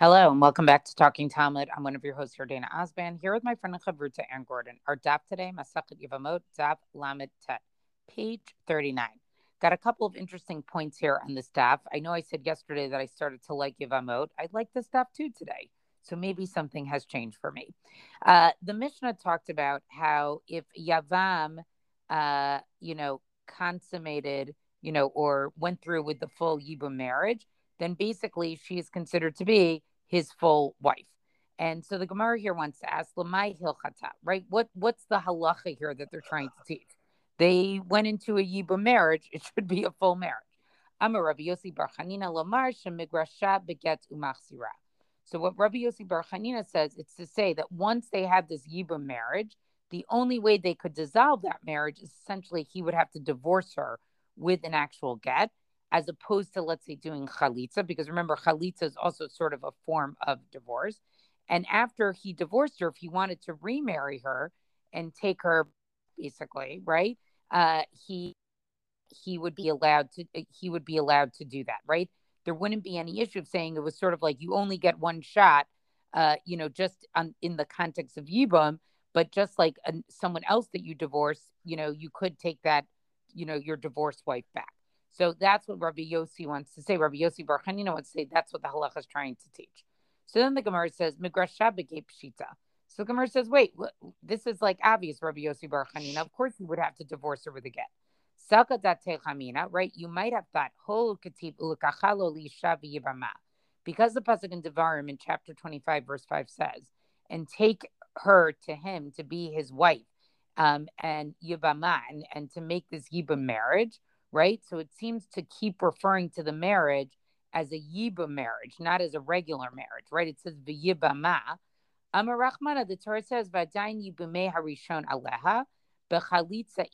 Hello and welcome back to Talking Talmud. I'm one of your hosts here, Dana Osban, here with my friend Chavruta Ann Gordon. Our daf today, Masachet Yevamot, daf Lamed Tet, page 39. Got a couple of interesting points here on this daf. I know I said yesterday that I started to like Yevamot. I like this daf too today. So maybe something has changed for me. Uh, the Mishnah talked about how if Yavam, uh, you know, consummated, you know, or went through with the full Yibum marriage, then basically she is considered to be his full wife. And so the Gemara here wants to ask Lamai Hilchata, right? What what's the halacha here that they're trying to teach? They went into a Yibum marriage, it should be a full marriage. Amar Rabbi Yossi Bar Chanina Lamar Shemigrasha beget umachsira. So what Rabbi Yossi Bar Chanina says, it's to say that once they had this Yibum marriage, the only way they could dissolve that marriage is essentially he would have to divorce her with an actual get as opposed to let's say doing chalitza because remember chalitza is also sort of a form of divorce. And after he divorced her if he wanted to remarry her and take her basically right uh he he would be allowed to he would be allowed to do that right? There wouldn't be any issue of saying it was sort of like you only get one shot uh you know just on, in the context of yibum but just like a, someone else that you divorce you know you could take that you know your divorced wife back so that's what Rabbi Yossi wants to say. Rabbi Yossi Bar Chanina wants to say that's what the halacha is trying to teach. So then the Gemara says, Migrasha pshita. So the Gemara says, wait, this is like obvious, Rabbi Yossi Bar Chanina. Of course, he would have to divorce her with a get. Right? You might have thought, because the pasuk in Devarim in chapter 25, verse 5 says, and take her to him to be his wife, um, and Yibama, and, and to make this Yibam marriage right? So it seems to keep referring to the marriage as a yiba marriage, not as a regular marriage, right? It says v'yibama. Amarachmana, the Torah says v'adayin yibame harishon aleha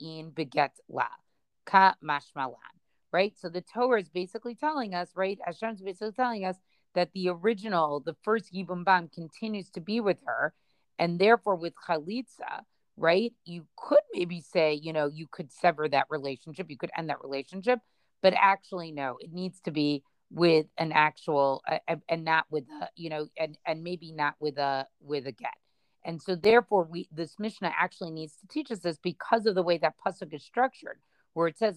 in beget la ka mashmalan, right? So the Torah is basically telling us, right? Hashem is basically telling us that the original, the first yibum bam, continues to be with her, and therefore with chalitza, right? You could maybe say, you know, you could sever that relationship, you could end that relationship, but actually, no, it needs to be with an actual uh, and not with a, you know, and and maybe not with a with a get. And so, therefore, we this Mishnah actually needs to teach us this because of the way that pasuk is structured, where it says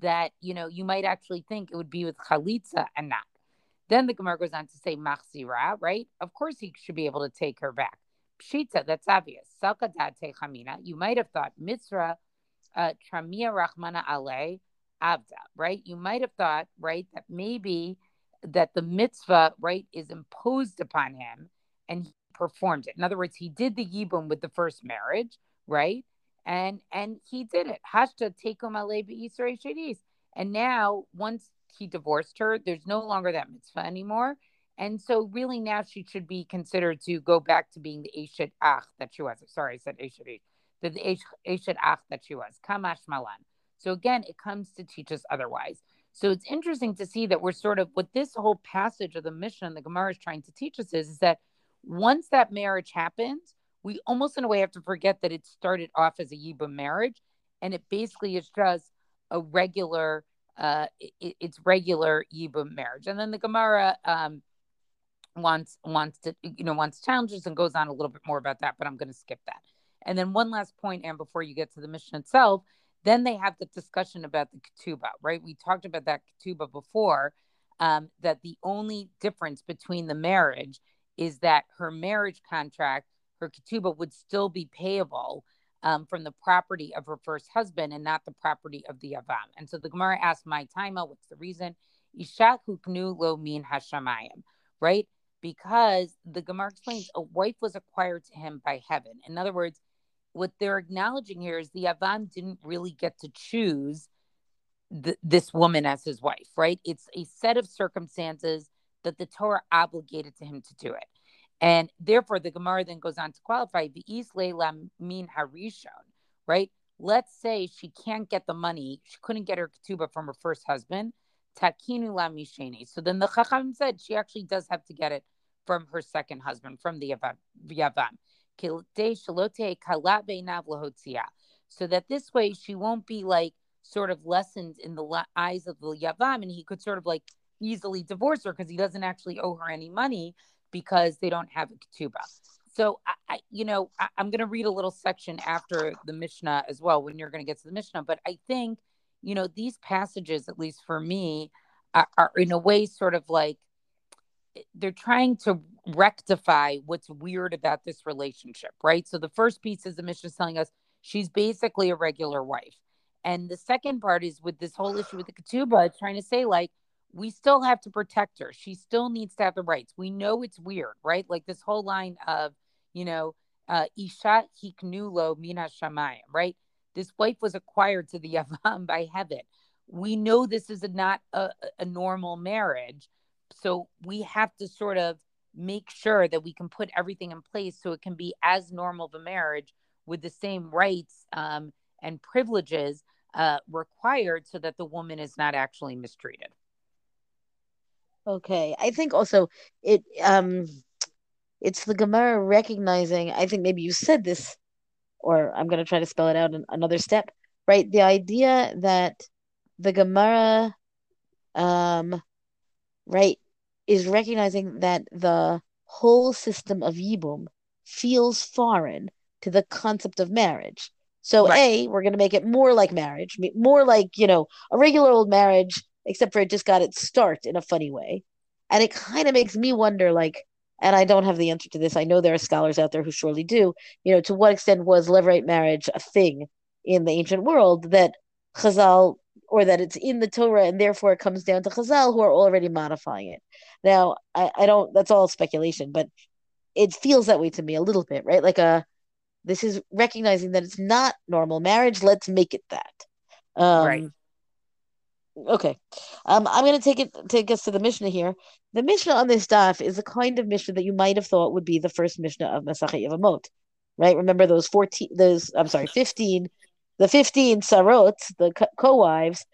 that you know you might actually think it would be with chalitza and not. Then the Gemara goes on to say machzira, right? Of course, he should be able to take her back. Pshita, that's obvious. Salkadate chamina. You might have thought mitzra uh, tramia rachmana ale avda, right? You might have thought, right, that maybe that the mitzvah, right, is imposed upon him and he performed it. In other words, he did the yibum with the first marriage, right? And and he did it. Hashta tekum ale shadis. And now, once he divorced her, there's no longer that mitzvah anymore. And so, really, now she should be considered to go back to being the Eshet Ach that she was. Sorry, I said Eshet The, the Eshet Ach that she was. Kamash Malan. So, again, it comes to teach us otherwise. So, it's interesting to see that we're sort of what this whole passage of the Mishnah, the Gemara is trying to teach us is, is that once that marriage happens, we almost in a way have to forget that it started off as a Yibam marriage and it basically is just a regular, uh, it, it's regular Yibam marriage. And then the Gemara, um, wants wants to you know wants challenges and goes on a little bit more about that but i'm going to skip that. And then one last point and before you get to the Mishnah itself then they have the discussion about the ketubah right? We talked about that ketubah before um, that the only difference between the marriage is that her marriage contract her ketubah would still be payable um, from the property of her first husband and not the property of the avam. And so the gemara asked my taima what's the reason? Isha huknu lo min hashamayim right because the Gemara explains a wife was acquired to him by heaven. In other words, what they're acknowledging here is the Avam didn't really get to choose th- this woman as his wife, right? It's a set of circumstances that the Torah obligated to him to do it. And therefore, the Gemara then goes on to qualify the Leila min harishon, right? Let's say she can't get the money, she couldn't get her ketubah from her first husband. Takinu la. So then the Chacham said she actually does have to get it from her second husband, from the Yavam. So that this way she won't be like sort of lessened in the eyes of the Yavam, and he could sort of like easily divorce her because he doesn't actually owe her any money because they don't have a ketubah. So I, I you know, I, am going to read a little section after the Mishnah as well when you're going to get to the Mishnah. But I think, you know, these passages, at least for me, are, are in a way sort of like they're trying to rectify what's weird about this relationship, right? So the first piece is the Mishnah is telling us she's basically a regular wife. And the second part is with this whole issue with the ketubah, trying to say like we still have to protect her. She still needs to have the rights. We know it's weird, right? Like this whole line of, you know, uh, Isha hiknulo mina shamayim, right? This wife was acquired to the Yavam by heaven. We know this is a, not a, a normal marriage. So we have to sort of make sure that we can put everything in place so it can be as normal of a marriage with the same rights um, and privileges uh, required so that the woman is not actually mistreated. Okay. I think also it um it's the Gemara recognizing, I think maybe you said this, or I'm gonna try to spell it out in another step, right? The idea that the Gemara um right is recognizing that the whole system of Yibum feels foreign to the concept of marriage. So, right. A, we're going to make it more like marriage, more like, you know, a regular old marriage, except for it just got its start in a funny way. And it kind of makes me wonder, like, and I don't have the answer to this. I know there are scholars out there who surely do. You know, to what extent was levirate marriage a thing in the ancient world that Chazal or that it's in the Torah and therefore it comes down to Chazal who are already modifying it. Now, I, I don't, that's all speculation, but it feels that way to me a little bit, right? Like a, this is recognizing that it's not normal marriage. Let's make it that. Um, right. Okay. Um, I'm going to take it take us to the Mishnah here. The Mishnah on this daf is the kind of Mishnah that you might have thought would be the first Mishnah of Masachet Yevamot, right? Remember those 14, those, I'm sorry, 15 the 15 sarot, the co-wives,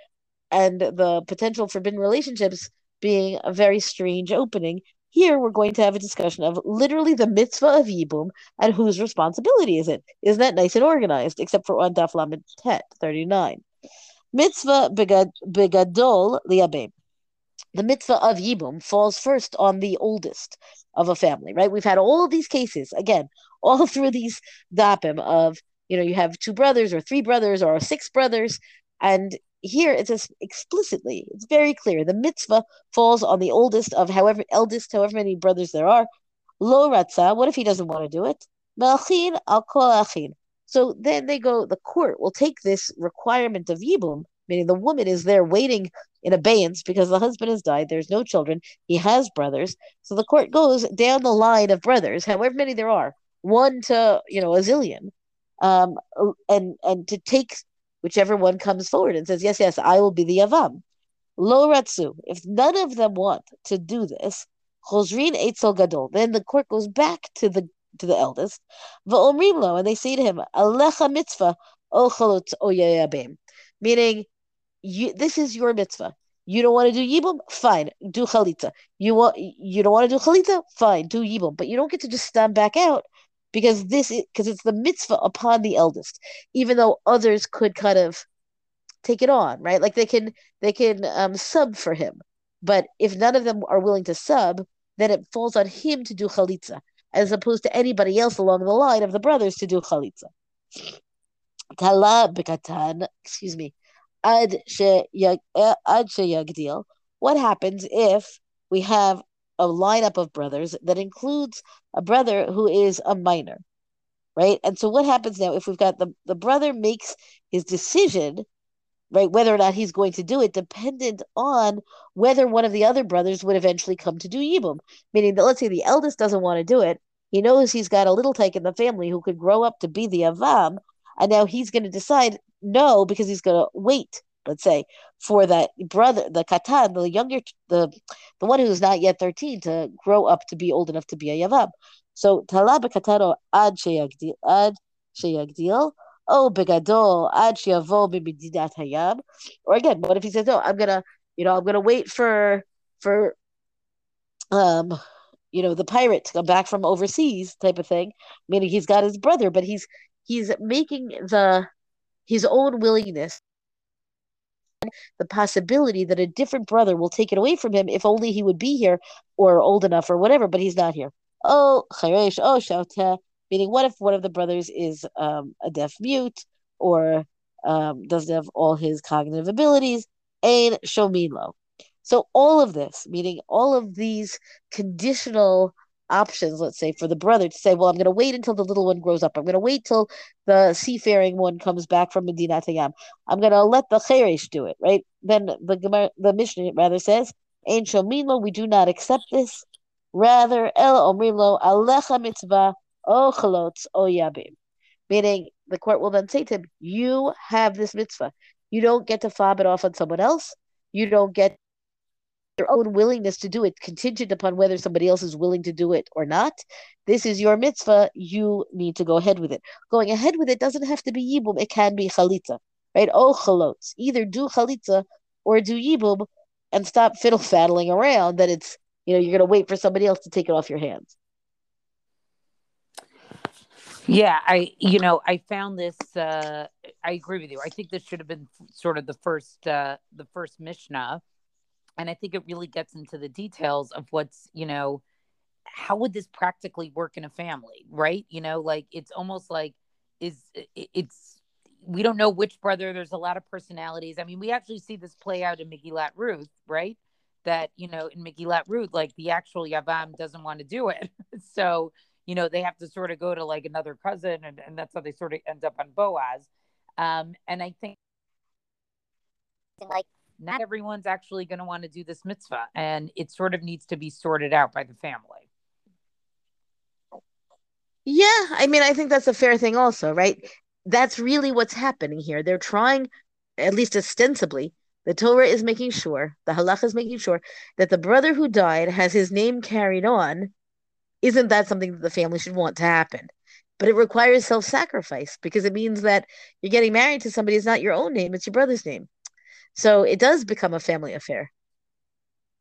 and the potential forbidden relationships being a very strange opening. Here we're going to have a discussion of literally the mitzvah of Yibum and whose responsibility is it? Isn't that nice and organized? Except for on Daf Lamed Tet 39. Mitzvah begadol liabim. The mitzvah of Yibum falls first on the oldest of a family, right? We've had all these cases, again, all through these dapim of you know you have two brothers or three brothers or six brothers. And here it says explicitly it's very clear the mitzvah falls on the oldest of however eldest however many brothers there are. Lo ratza what if he doesn't want to do it? Al so then they go the court will take this requirement of yibum meaning the woman is there waiting in abeyance because the husband has died there's no children he has brothers. So the court goes down the line of brothers however many there are one to you know a zillion um, and and to take whichever one comes forward and says, "Yes, yes, I will be the avam." Lo ratzu. If none of them want to do this, chosrin eitzel gadol. Then the court goes back to the to the eldest, va'omrim lo, and they say to him, "Alecha mitzvah o chalot o yayabim," meaning, you, this is your mitzvah. You don't want to do yibum? Fine, do chalitza. You want you don't want to do chalitza? Fine, do yibum. But you don't get to just stand back out because this because it's the mitzvah upon the eldest, even though others could kind of take it on, right? Like they can they can um, sub for him, but if none of them are willing to sub, then it falls on him to do chalitza, as opposed to anybody else along the line of the brothers to do chalitza. Tala bekatan, excuse me, ad she ad she yagdil. What happens if we have a lineup of brothers that includes a brother who is a minor, right? And so what happens now if we've got the, the brother makes his decision, right, whether or not he's going to do it, dependent on whether one of the other brothers would eventually come to do Yibum. Meaning that let's say the eldest doesn't want to do it, he knows he's got a little tyke in the family who could grow up to be the Avam, and now he's going to decide no because he's going to wait let's say, for that brother, the katan, the younger, the the one who's not yet thirteen, to grow up to be old enough to be a yavam. So talab katano ad sheyagdil ad sheyagdil. Oh, begadol ad sheyavo b'mididat hayam. Or again, what if he says, "No, I'm gonna, you know, I'm gonna wait for for, um, you know, the pirate to come back from overseas," type of thing. Meaning he's got his brother, but he's he's making the his own willingness the possibility that a different brother will take it away from him if only he would be here or old enough or whatever, but he's not here. Oh, charesh, oh, shauta, meaning what if one of the brothers is um, a deaf mute or um, doesn't have all his cognitive abilities? Ain shomilo. So all of this, meaning all of these conditional options, let's say, for the brother to say, well, I'm going to wait until the little one grows up. I'm going to wait till the seafaring one comes back from Medina Tayyam. I'm going to let the Cheresh do it, right? Then the the Mishnah rather says, Ein Shomino, we do not accept this. Rather, El Omrimlo, Alecha Mitzvah, O Chalotz, O Yabim. Meaning, the court will then say to him, You have this mitzvah. You don't get to fob it off on someone else. You don't get your own willingness to do it contingent upon whether somebody else is willing to do it or not. This is your mitzvah. You need to go ahead with it. Going ahead with it doesn't have to be yibum. It can be chalitza, right? Oh, chalotz. Either do chalitza or do yibum and stop fiddle faddling around that it's, you know, you're going to wait for somebody else to take it off your hands. Yeah, I you know I found this. Uh, I agree with you. I think this should have been sort of the first uh, the first Mishnah and i think it really gets into the details of what's you know how would this practically work in a family right? You know like it's almost like is it's we don't know which brother there's a lot of personalities. I mean we actually see this play out in megillat ruth right? That you know in megillat ruth like the actual yavam doesn't want to do it. So you know they have to sort of go to like another cousin and, and that's how they sort of end up on boaz. Um and i think like not everyone's actually going to want to do this mitzvah and it sort of needs to be sorted out by the family. Yeah i mean i think that's a fair thing also right? That's really what's happening here. They're trying at least ostensibly the torah is making sure the halacha is making sure that the brother who died has his name carried on. Isn't that something that the family should want to happen? But it requires self-sacrifice because it means that you're getting married to somebody it's not your own name it's your brother's name so it does become a family affair.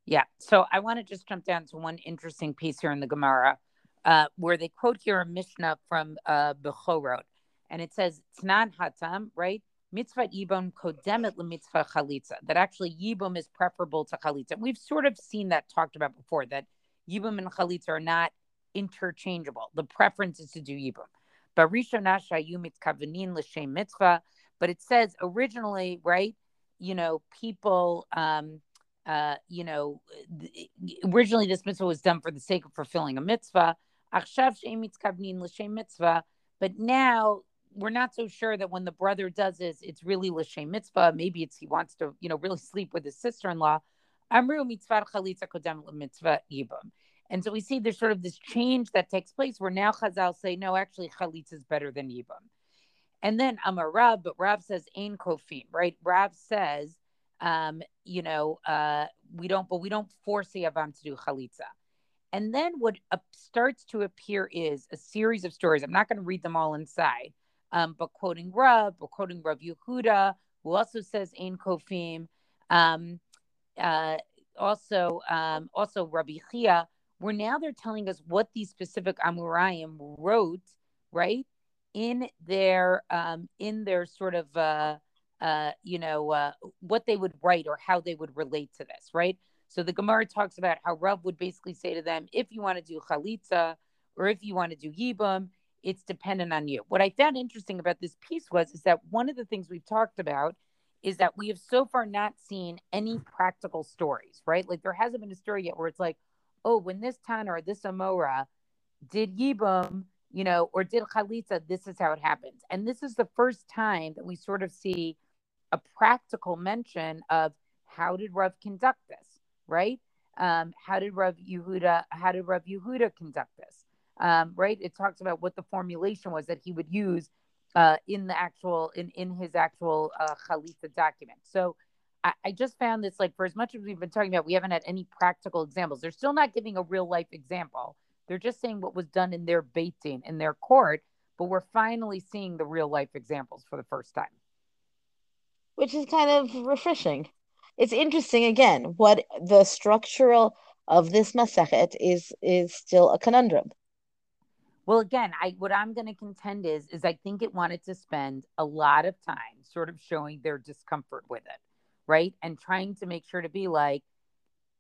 Yeah. So I want to just jump down to one interesting piece here in the Gemara, uh, where they quote here a Mishnah from uh, Bechorot, and it says Tnan Hatam, right? Mitzvah Yibum kodemet mitzvah chalitza. That actually Yibum is preferable to chalitza. And we've sort of seen that talked about before. That Yibum and chalitza are not interchangeable. The preference is to do Yibum. But Rishonah Shayu Mitzkavanin l'shem mitzvah. But it says originally, right? You know, people, um, uh, you know, originally this mitzvah was done for the sake of fulfilling a mitzvah. mitzvah. But now we're not so sure that when the brother does this, it's really l'shem mitzvah. Maybe it's he wants to, you know, really sleep with his sister-in-law. Amru mitzvah chalitza yibum. And so we see there's sort of this change that takes place where now Chazal say, no, actually chalitza is better than yibum. And then I'm a Rab, but Rab says ain kofin, right? Rab says, um, you know, uh, we don't, but we don't force the Yavam to do chalitza. And then what starts to appear is a series of stories. I'm not going to read them all inside, um, but quoting Rab or quoting Rav Yehuda, who also says ain kofim. Um, uh, also, um, also Rabbi Chia, where now they're telling us what these specific Amoraim wrote, right? In their um, in their sort of uh, uh, you know uh, what they would write or how they would relate to this, right? So the Gemara talks about how Rav would basically say to them, if you want to do chalitza or if you want to do yibum, it's dependent on you. What I found interesting about this piece was is that one of the things we've talked about is that we have so far not seen any practical stories, right? Like there hasn't been a story yet where it's like, oh, when this Tana or this Amora did yibum, you know, or did Chalitza, this is how it happens. And this is the first time that we sort of see a practical mention of how did Rav conduct this, right? Um, how did Rav Yehuda, how did Rav Yehuda conduct this? Um, right? It talks about what the formulation was that he would use uh, in the actual, in, in his actual uh, Chalitza document. So I, I just found this like, for as much as we've been talking about, we haven't had any practical examples. They're still not giving a real life example they're just saying what was done in their baiting in their court, but we're finally seeing the real life examples for the first time. Which is kind of refreshing. It's interesting again what the structural of this masechet is is still a conundrum. Well, again, I what I'm going to contend is is I think it wanted to spend a lot of time sort of showing their discomfort with it, right? And trying to make sure to be like,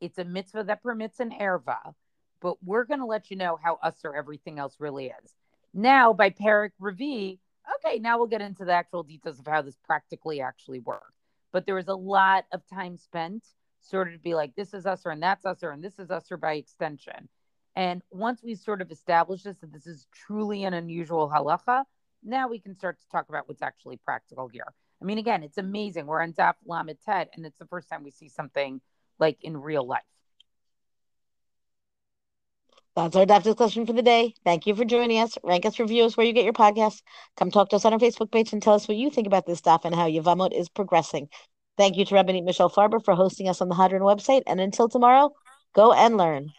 it's a mitzvah that permits an erva, but we're going to let you know how asur everything else really is. Now, by Perek Revi, okay, now we'll get into the actual details of how this practically actually works. But there was a lot of time spent sort of to be like, this is asur and that's asur and this is asur by extension. And once we sort of establish this, that this is truly an unusual halacha, now we can start to talk about what's actually practical here. I mean, again, it's amazing. We're on Daf Lamed Tet, and it's the first time we see something like in real life. That's our adopted question for the day. Thank you for joining us. Rank us reviews where you get your podcasts. Come talk to us on our Facebook page and tell us what you think about this stuff and how Yevamot is progressing. Thank you to Rabbi Michelle Farber for hosting us on the Hadran website. And until tomorrow, go and learn.